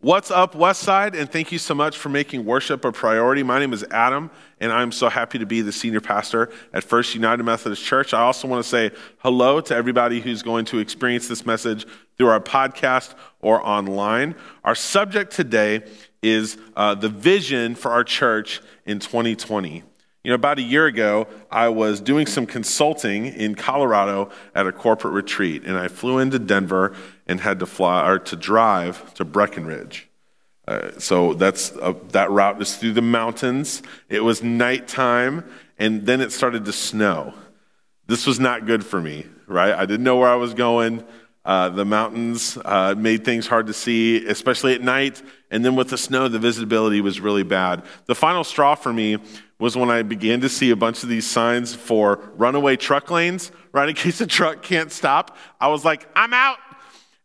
What's up, Westside? And thank you so much for making worship a priority. My name is Adam, and I'm so happy to be the senior pastor at First United Methodist Church. I also want to say hello to everybody who's going to experience this message through our podcast or online. Our subject today is uh, the vision for our church in 2020. You know, about a year ago, I was doing some consulting in Colorado at a corporate retreat, and I flew into Denver and had to fly or to drive to Breckenridge. Uh, so that's uh, that route is through the mountains. It was nighttime, and then it started to snow. This was not good for me, right? I didn't know where I was going. Uh, the mountains uh, made things hard to see, especially at night. And then with the snow, the visibility was really bad. The final straw for me was when I began to see a bunch of these signs for runaway truck lanes, right, in case a truck can't stop. I was like, I'm out.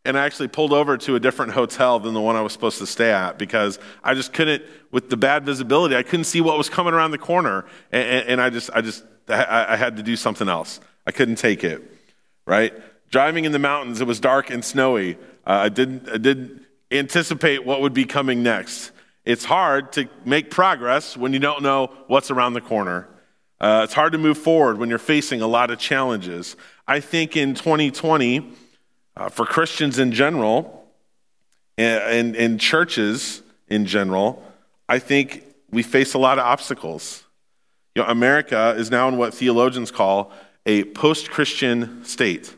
And I actually pulled over to a different hotel than the one I was supposed to stay at because I just couldn't, with the bad visibility, I couldn't see what was coming around the corner. And, and, and I just, I just, I, I had to do something else. I couldn't take it, right? Driving in the mountains, it was dark and snowy. Uh, I, didn't, I didn't anticipate what would be coming next. It's hard to make progress when you don't know what's around the corner. Uh, it's hard to move forward when you're facing a lot of challenges. I think in 2020, uh, for Christians in general, and, and churches in general, I think we face a lot of obstacles. You know, America is now in what theologians call a post Christian state.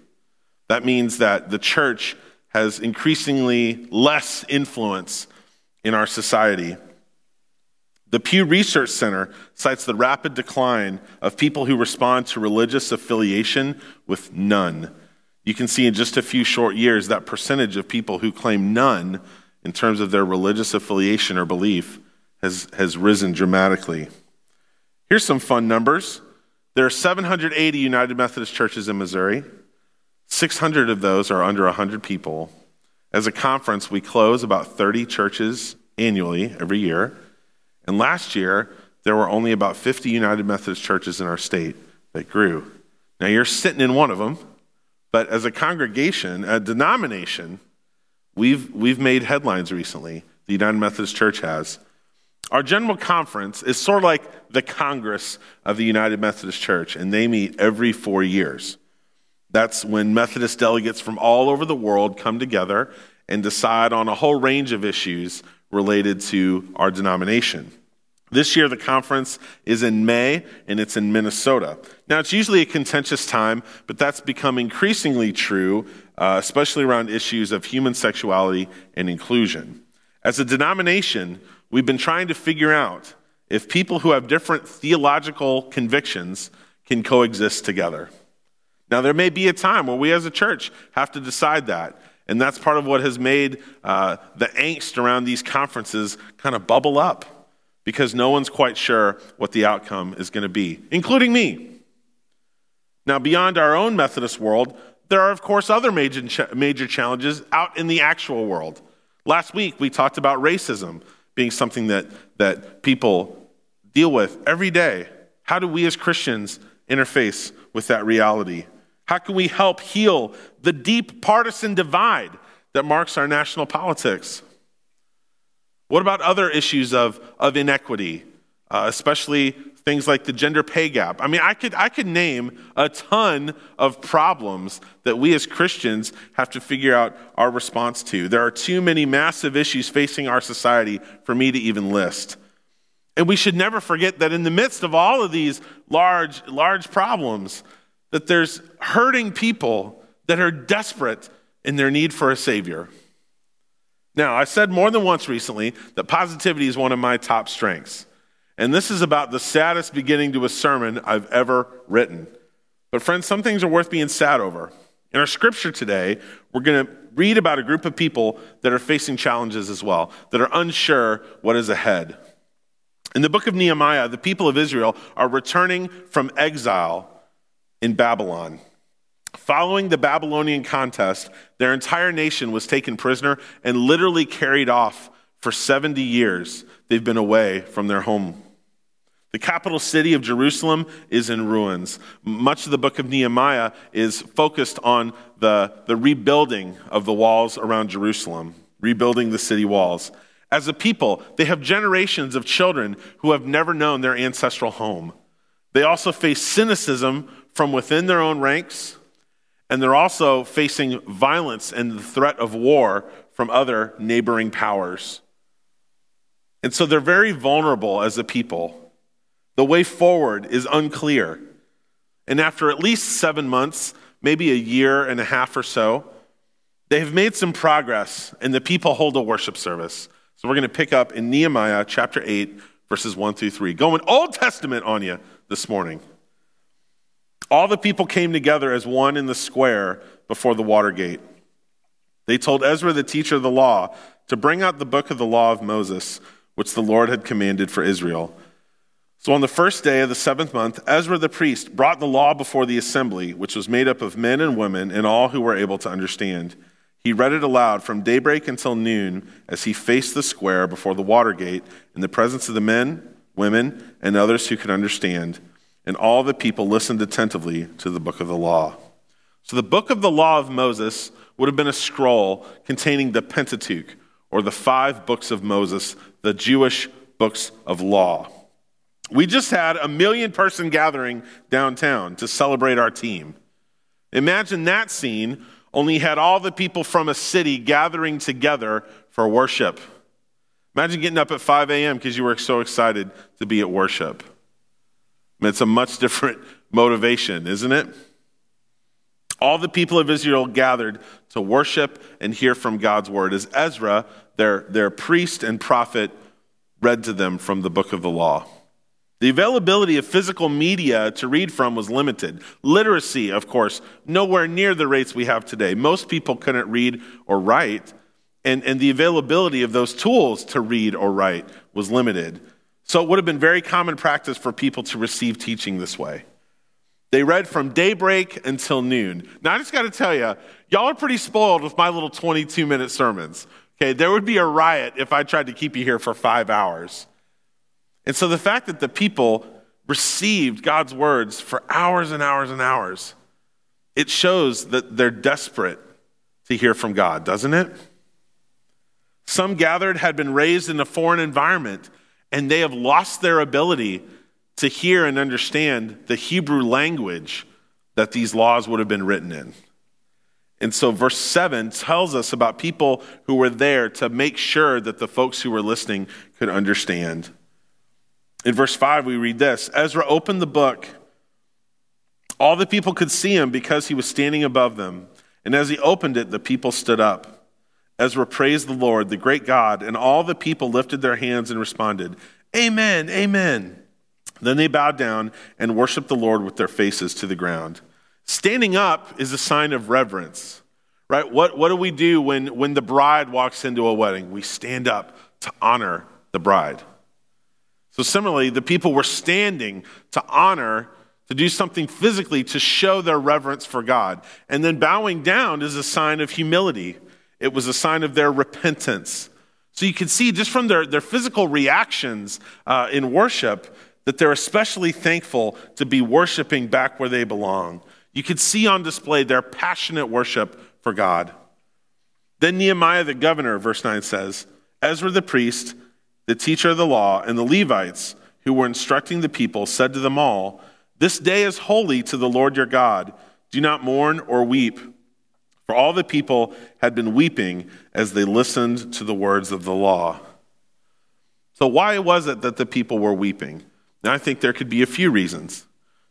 That means that the church has increasingly less influence in our society. The Pew Research Center cites the rapid decline of people who respond to religious affiliation with none. You can see in just a few short years that percentage of people who claim none in terms of their religious affiliation or belief has, has risen dramatically. Here's some fun numbers there are 780 United Methodist churches in Missouri, 600 of those are under 100 people. As a conference, we close about 30 churches annually every year. And last year, there were only about 50 United Methodist churches in our state that grew. Now, you're sitting in one of them, but as a congregation, a denomination, we've, we've made headlines recently. The United Methodist Church has. Our general conference is sort of like the Congress of the United Methodist Church, and they meet every four years. That's when Methodist delegates from all over the world come together and decide on a whole range of issues related to our denomination. This year, the conference is in May and it's in Minnesota. Now, it's usually a contentious time, but that's become increasingly true, uh, especially around issues of human sexuality and inclusion. As a denomination, we've been trying to figure out if people who have different theological convictions can coexist together. Now, there may be a time where we as a church have to decide that. And that's part of what has made uh, the angst around these conferences kind of bubble up because no one's quite sure what the outcome is going to be, including me. Now, beyond our own Methodist world, there are, of course, other major, major challenges out in the actual world. Last week, we talked about racism being something that, that people deal with every day. How do we as Christians interface with that reality? How can we help heal the deep partisan divide that marks our national politics? What about other issues of, of inequity, uh, especially things like the gender pay gap? I mean, I could, I could name a ton of problems that we as Christians have to figure out our response to. There are too many massive issues facing our society for me to even list. And we should never forget that in the midst of all of these large, large problems, that there's hurting people that are desperate in their need for a Savior. Now, I said more than once recently that positivity is one of my top strengths. And this is about the saddest beginning to a sermon I've ever written. But, friends, some things are worth being sad over. In our scripture today, we're going to read about a group of people that are facing challenges as well, that are unsure what is ahead. In the book of Nehemiah, the people of Israel are returning from exile in Babylon. Following the Babylonian contest, their entire nation was taken prisoner and literally carried off for 70 years. They've been away from their home. The capital city of Jerusalem is in ruins. Much of the book of Nehemiah is focused on the, the rebuilding of the walls around Jerusalem. rebuilding the city walls. As a people, they have generations of children who have never known their ancestral home. They also face cynicism from within their own ranks, and they're also facing violence and the threat of war from other neighboring powers. And so they're very vulnerable as a people. The way forward is unclear. And after at least seven months, maybe a year and a half or so, they have made some progress, and the people hold a worship service. So we're going to pick up in Nehemiah chapter 8, verses 1 through 3. Going Old Testament on you this morning. All the people came together as one in the square before the water gate. They told Ezra, the teacher of the law, to bring out the book of the law of Moses, which the Lord had commanded for Israel. So on the first day of the seventh month, Ezra the priest brought the law before the assembly, which was made up of men and women and all who were able to understand. He read it aloud from daybreak until noon as he faced the square before the water gate in the presence of the men, women, and others who could understand and all the people listened attentively to the book of the law. So, the book of the law of Moses would have been a scroll containing the Pentateuch, or the five books of Moses, the Jewish books of law. We just had a million person gathering downtown to celebrate our team. Imagine that scene, only had all the people from a city gathering together for worship. Imagine getting up at 5 a.m. because you were so excited to be at worship. It's a much different motivation, isn't it? All the people of Israel gathered to worship and hear from God's word as Ezra, their, their priest and prophet, read to them from the book of the law. The availability of physical media to read from was limited. Literacy, of course, nowhere near the rates we have today. Most people couldn't read or write, and, and the availability of those tools to read or write was limited. So it would have been very common practice for people to receive teaching this way. They read from daybreak until noon. Now, I just got to tell you, y'all are pretty spoiled with my little 22 minute sermons. Okay, there would be a riot if I tried to keep you here for five hours. And so the fact that the people received God's words for hours and hours and hours, it shows that they're desperate to hear from God, doesn't it? Some gathered had been raised in a foreign environment and they have lost their ability to hear and understand the Hebrew language that these laws would have been written in. And so, verse 7 tells us about people who were there to make sure that the folks who were listening could understand. In verse 5, we read this Ezra opened the book. All the people could see him because he was standing above them. And as he opened it, the people stood up. Ezra praised the Lord, the great God, and all the people lifted their hands and responded, Amen, Amen. Then they bowed down and worshiped the Lord with their faces to the ground. Standing up is a sign of reverence, right? What, what do we do when, when the bride walks into a wedding? We stand up to honor the bride. So, similarly, the people were standing to honor, to do something physically to show their reverence for God. And then bowing down is a sign of humility it was a sign of their repentance. So you can see just from their, their physical reactions uh, in worship that they're especially thankful to be worshiping back where they belong. You could see on display their passionate worship for God. Then Nehemiah the governor, verse 9 says, Ezra the priest, the teacher of the law, and the Levites who were instructing the people said to them all, This day is holy to the Lord your God. Do not mourn or weep. For all the people had been weeping as they listened to the words of the law. So, why was it that the people were weeping? Now, I think there could be a few reasons.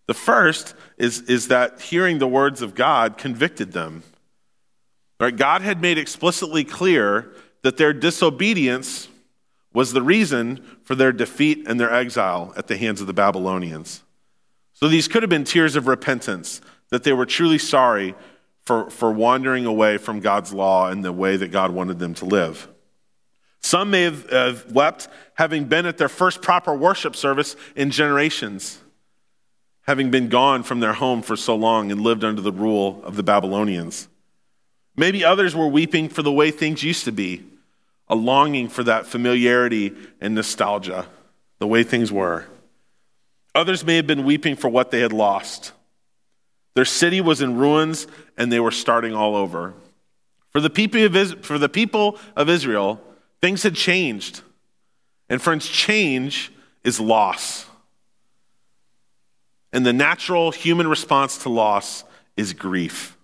The first is, is that hearing the words of God convicted them. Right? God had made explicitly clear that their disobedience was the reason for their defeat and their exile at the hands of the Babylonians. So these could have been tears of repentance, that they were truly sorry for, for wandering away from God's law and the way that God wanted them to live. Some may have, have wept having been at their first proper worship service in generations, having been gone from their home for so long and lived under the rule of the Babylonians. Maybe others were weeping for the way things used to be, a longing for that familiarity and nostalgia, the way things were. Others may have been weeping for what they had lost their city was in ruins and they were starting all over. For the people of, Israel, things had changed. And friends, change is loss. And the natural human response to loss is grief.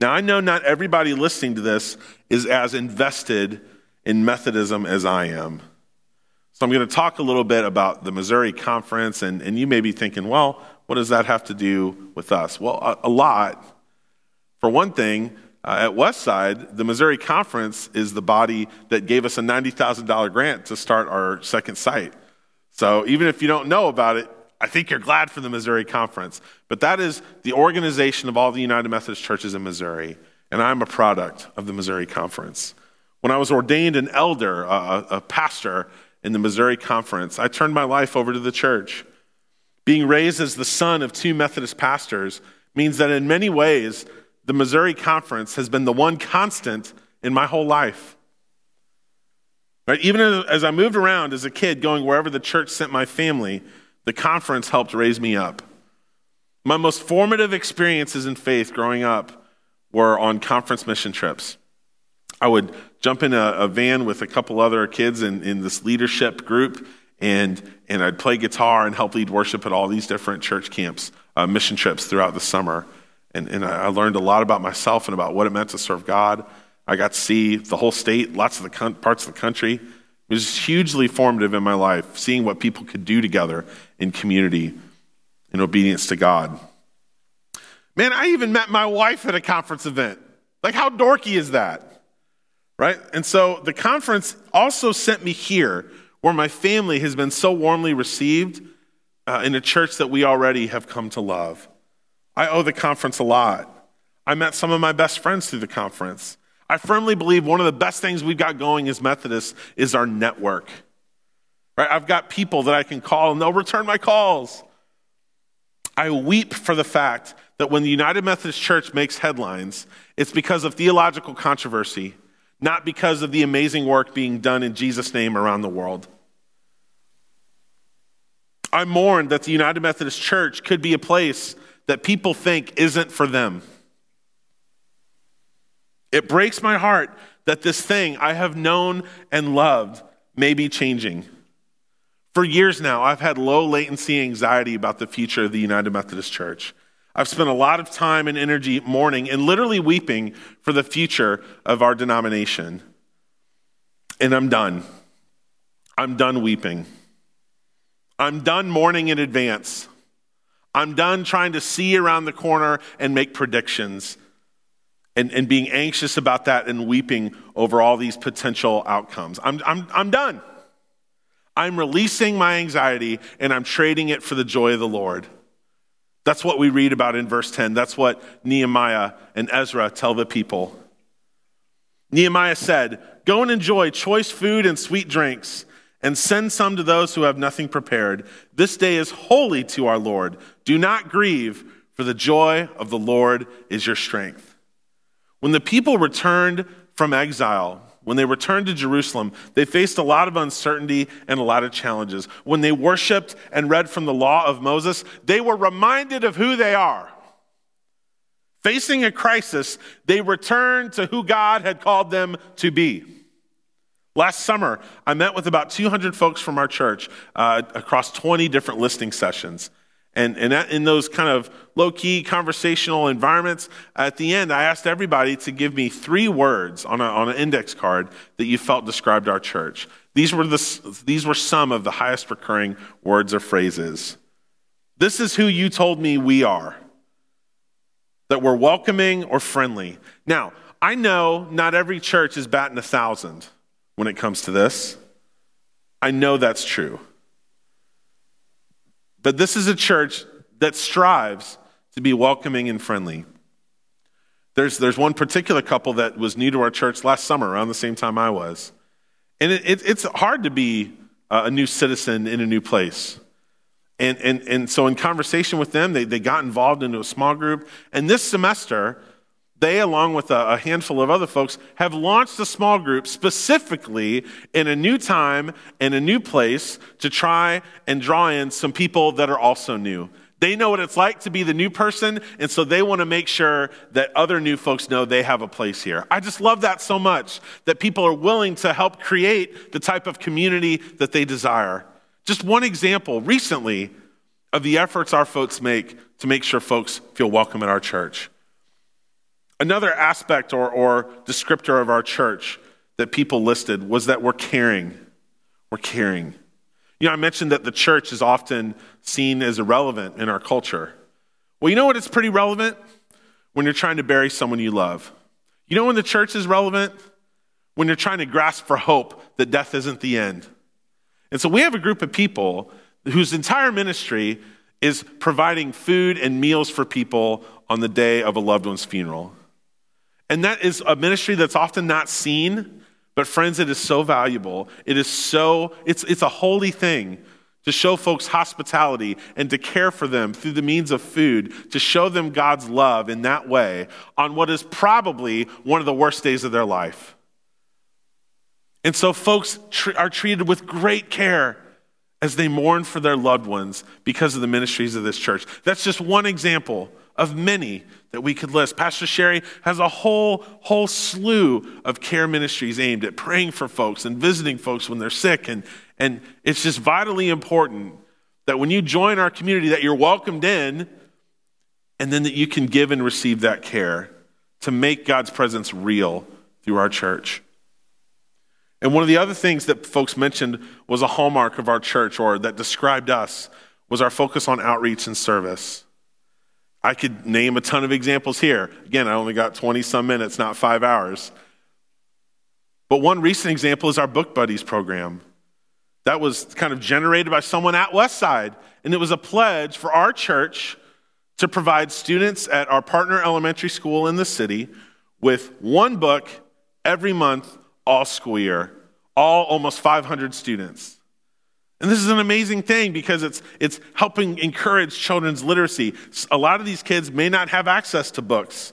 Now, I know not everybody listening to this is as invested in Methodism as I am. So I'm going to talk a little bit about the Missouri Conference, and, and you may be thinking, well, what does that have to do with us? Well, a, a lot. For one thing, uh, at Westside, the Missouri Conference is the body that gave us a $90,000 grant to start our second site. So even if you don't know about it, I think you're glad for the Missouri Conference. But that is the organization of all the United Methodist churches in Missouri, and I'm a product of the Missouri Conference. When I was ordained an elder, a, a pastor in the Missouri Conference, I turned my life over to the church. Being raised as the son of two Methodist pastors means that in many ways, the Missouri Conference has been the one constant in my whole life. Right? Even as I moved around as a kid, going wherever the church sent my family, the conference helped raise me up. My most formative experiences in faith growing up were on conference mission trips. I would jump in a, a van with a couple other kids in, in this leadership group, and, and I'd play guitar and help lead worship at all these different church camps, uh, mission trips throughout the summer. And, and I learned a lot about myself and about what it meant to serve God. I got to see the whole state, lots of the con- parts of the country. It was hugely formative in my life, seeing what people could do together in community in obedience to God. Man, I even met my wife at a conference event. Like, how dorky is that? Right? And so the conference also sent me here, where my family has been so warmly received uh, in a church that we already have come to love. I owe the conference a lot. I met some of my best friends through the conference. I firmly believe one of the best things we've got going as Methodists is our network. Right? I've got people that I can call and they'll return my calls. I weep for the fact that when the United Methodist Church makes headlines, it's because of theological controversy, not because of the amazing work being done in Jesus' name around the world. I mourn that the United Methodist Church could be a place that people think isn't for them. It breaks my heart that this thing I have known and loved may be changing. For years now, I've had low latency anxiety about the future of the United Methodist Church. I've spent a lot of time and energy mourning and literally weeping for the future of our denomination. And I'm done. I'm done weeping. I'm done mourning in advance. I'm done trying to see around the corner and make predictions and, and being anxious about that and weeping over all these potential outcomes. I'm, I'm, I'm done. I'm releasing my anxiety and I'm trading it for the joy of the Lord. That's what we read about in verse 10. That's what Nehemiah and Ezra tell the people. Nehemiah said, Go and enjoy choice food and sweet drinks and send some to those who have nothing prepared. This day is holy to our Lord. Do not grieve, for the joy of the Lord is your strength. When the people returned from exile, when they returned to Jerusalem, they faced a lot of uncertainty and a lot of challenges. When they worshiped and read from the law of Moses, they were reminded of who they are. Facing a crisis, they returned to who God had called them to be. Last summer, I met with about 200 folks from our church uh, across 20 different listening sessions. And, and in those kind of low key conversational environments, at the end, I asked everybody to give me three words on, a, on an index card that you felt described our church. These were, the, these were some of the highest recurring words or phrases. This is who you told me we are that we're welcoming or friendly. Now, I know not every church is batting a thousand when it comes to this. I know that's true. But this is a church that strives to be welcoming and friendly. There's, there's one particular couple that was new to our church last summer, around the same time I was. And it, it, it's hard to be uh, a new citizen in a new place. And, and, and so, in conversation with them, they, they got involved into a small group. And this semester, they, along with a, handful of other folks, have launched a small group specifically in a new time, in a new place, to try and draw in some people that are also new. They know what it's like to be the new person, and so they want to make sure that other new folks know they have a place here. I just love that so much that people are willing to help create the type of community that they desire. Just one example recently of the efforts our folks make to make sure folks feel welcome at our church. Another aspect or, or descriptor of our church that people listed was that we're caring. We're caring. You know, I mentioned that the church is often seen as irrelevant in our culture. Well, you know what? It's pretty relevant when you're trying to bury someone you love. You know when the church is relevant? When you're trying to grasp for hope that death isn't the end. And so we have a group of people whose entire ministry is providing food and meals for people on the day of a loved one's funeral. And that is a ministry that's often not seen, but friends, it is so valuable. It is so, it's, it's a holy thing to show folks hospitality and to care for them through the means of food, to show them God's love in that way on what is probably one of the worst days of their life. And so folks tr- are treated with great care as they mourn for their loved ones because of the ministries of this church. That's just one example of many that we could list. Pastor Sherry has a whole, whole slew of care ministries aimed at praying for folks and visiting folks when they're sick. And, and it's just vitally important that when you join our community that you're welcomed in and then that you can give and receive that care to make God's presence real through our church. And one of the other things that folks mentioned was a hallmark of our church or that described us was our focus on outreach and service. I could name a ton of examples here. Again, I only got 20 some minutes, not five hours. But one recent example is our Book Buddies program. That was kind of generated by someone at Westside, and it was a pledge for our church to provide students at our partner elementary school in the city with one book every month all school year, all almost 500 students. And this is an amazing thing because it's, it's helping encourage children's literacy. A lot of these kids may not have access to books,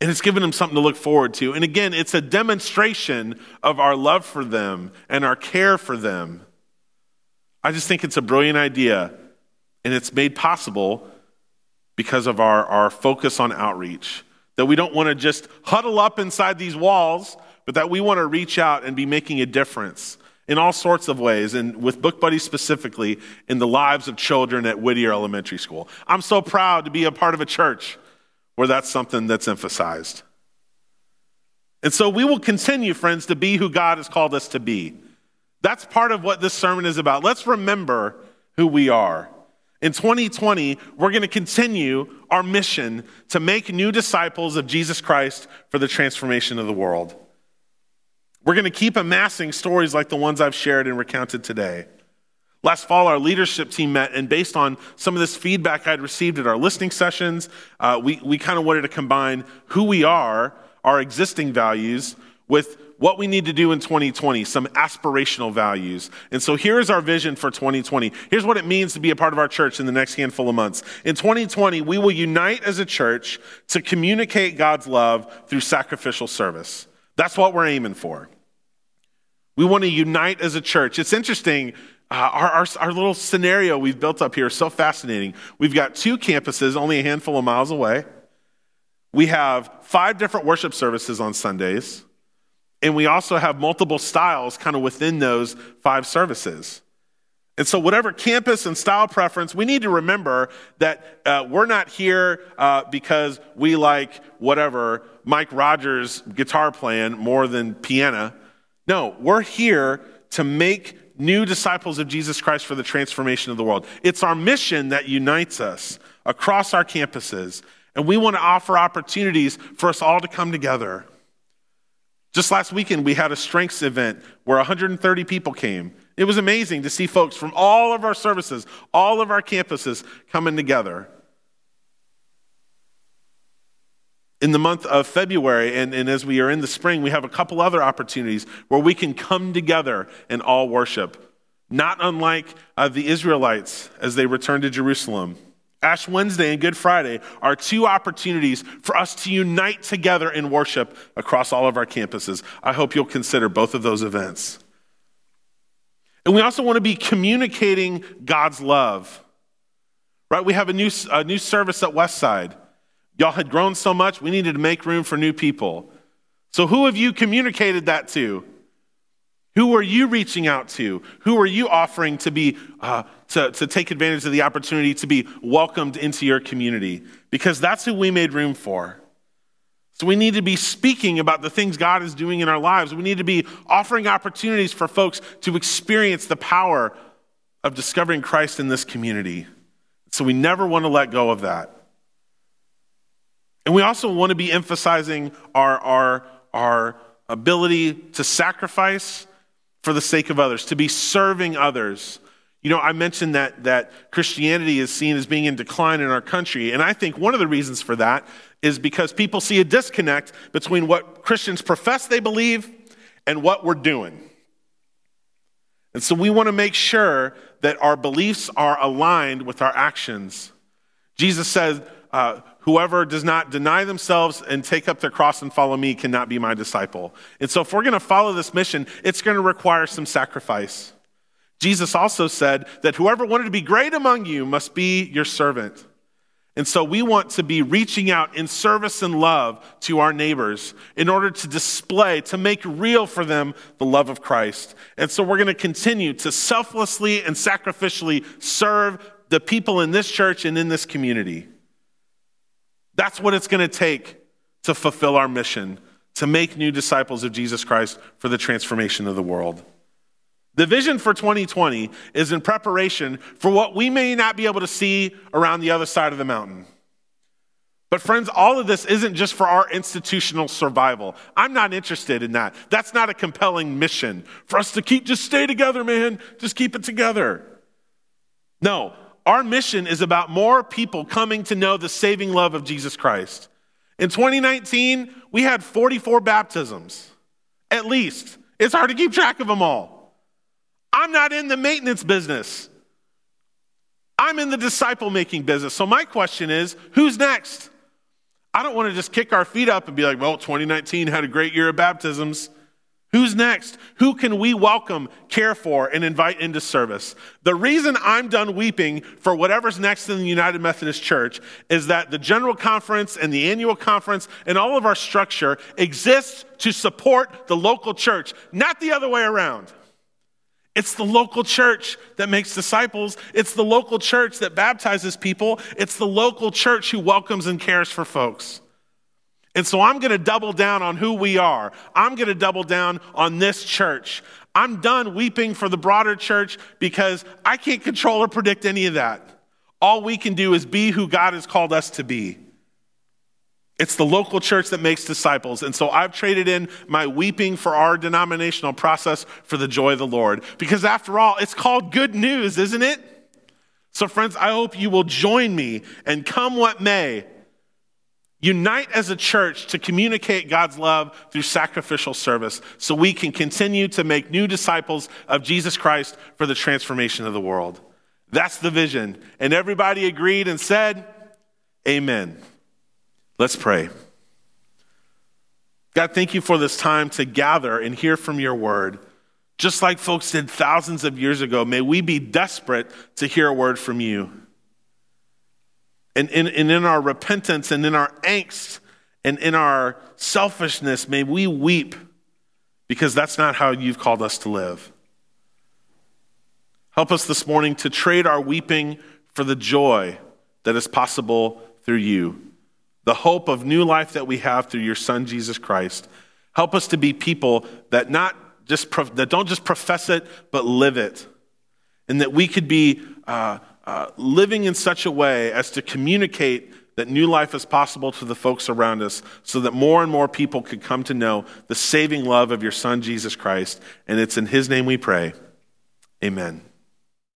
and it's given them something to look forward to. And again, it's a demonstration of our love for them and our care for them. I just think it's a brilliant idea, and it's made possible because of our, our focus on outreach. That we don't want to just huddle up inside these walls but that we want to reach out and be making a difference in all sorts of ways, and with Book Buddies specifically, in the lives of children at Whittier Elementary School. I'm so proud to be a part of a church where that's something that's emphasized. And so we will continue, friends, to be who God has called us to be. That's part of what this sermon is about. Let's remember who we are. In 2020, we're going to continue our mission to make new disciples of Jesus Christ for the transformation of the world. We're going to keep amassing stories like the ones I've shared and recounted today. Last fall, our leadership team met, and based on some of this feedback I'd received at our listening sessions, uh, we, we kind of wanted to combine who we are, our existing values, with what we need to do in 2020, some aspirational values. And so here is our vision for 2020. Here's what it means to be a part of our church in the next handful of months. In 2020, we will unite as a church to communicate God's love through sacrificial service. That's what we're aiming for. We want to unite as a church. It's interesting. Uh, our, our, our little scenario we've built up here is so fascinating. We've got two campuses only a handful of miles away. We have five different worship services on Sundays. And we also have multiple styles kind of within those five services. And so, whatever campus and style preference, we need to remember that uh, we're not here uh, because we like whatever Mike Rogers guitar playing more than piano. No, we're here to make new disciples of Jesus Christ for the transformation of the world. It's our mission that unites us across our campuses, and we want to offer opportunities for us all to come together. Just last weekend, we had a strengths event where 130 people came. It was amazing to see folks from all of our services, all of our campuses coming together. In the month of February, and, and as we are in the spring, we have a couple other opportunities where we can come together and all worship, not unlike uh, the Israelites as they returned to Jerusalem. Ash Wednesday and Good Friday are two opportunities for us to unite together in worship across all of our campuses. I hope you'll consider both of those events. And we also want to be communicating God's love. right? We have a new, a new service at Westside. Y'all had grown so much, we needed to make room for new people. So, who have you communicated that to? Who are you reaching out to? Who are you offering to be uh, to, to take advantage of the opportunity to be welcomed into your community? Because that's who we made room for. So we need to be speaking about the things God is doing in our lives. We need to be offering opportunities for folks to experience the power of discovering Christ in this community. So we never want to let go of that. And we also want to be emphasizing our, our, our ability to sacrifice for the sake of others, to be serving others. You know, I mentioned that, that Christianity is seen as being in decline in our country. And I think one of the reasons for that is because people see a disconnect between what Christians profess they believe and what we're doing. And so we want to make sure that our beliefs are aligned with our actions. Jesus said, uh, Whoever does not deny themselves and take up their cross and follow me cannot be my disciple. And so, if we're going to follow this mission, it's going to require some sacrifice. Jesus also said that whoever wanted to be great among you must be your servant. And so we want to be reaching out in service and love to our neighbors in order to display, to make real for them the love of Christ. And so we're going to continue to selflessly and sacrificially serve the people in this church and in this community. That's what it's going to take to fulfill our mission, to make new disciples of Jesus Christ for the transformation of the world. The vision for 2020 is in preparation for what we may not be able to see around the other side of the mountain. But, friends, all of this isn't just for our institutional survival. I'm not interested in that. That's not a compelling mission for us to keep, just stay together, man. Just keep it together. No, our mission is about more people coming to know the saving love of Jesus Christ. In 2019, we had 44 baptisms, at least. It's hard to keep track of them all. I'm not in the maintenance business. I'm in the disciple making business. So my question is who's next? I don't want to just kick our feet up and be like, well, 2019 had a great year of baptisms. Who's next? Who can we welcome, care for, and invite into service? The reason I'm done weeping for whatever's next in the United Methodist Church is that the General Conference and the Annual Conference and all of our structure exists to support the local church, not the other way around. It's the local church that makes disciples. It's the local church that baptizes people. It's the local church who welcomes and cares for folks. And so I'm going to double down on who we are. I'm going to double down on this church. I'm done weeping for the broader church because I can't control or predict any of that. All we can do is be who God has called us to be. It's the local church that makes disciples. And so I've traded in my weeping for our denominational process for the joy of the Lord. Because after all, it's called good news, isn't it? So, friends, I hope you will join me and come what may, unite as a church to communicate God's love through sacrificial service so we can continue to make new disciples of Jesus Christ for the transformation of the world. That's the vision. And everybody agreed and said, Amen. Let's pray. God, thank you for this time to gather and hear from your word. Just like folks did thousands of years ago, may we be desperate to hear a word from you. And in, and in our repentance and in our angst and in our selfishness, may we weep because that's not how you've called us to live. Help us this morning to trade our weeping for the joy that is possible through you the hope of new life that we have through your son Jesus Christ. Help us to be people that not just that don't just profess it but live it, and that we could be uh, uh, living in such a way as to communicate that new life is possible to the folks around us, so that more and more people could come to know the saving love of your son Jesus Christ. And it's in His name we pray. Amen.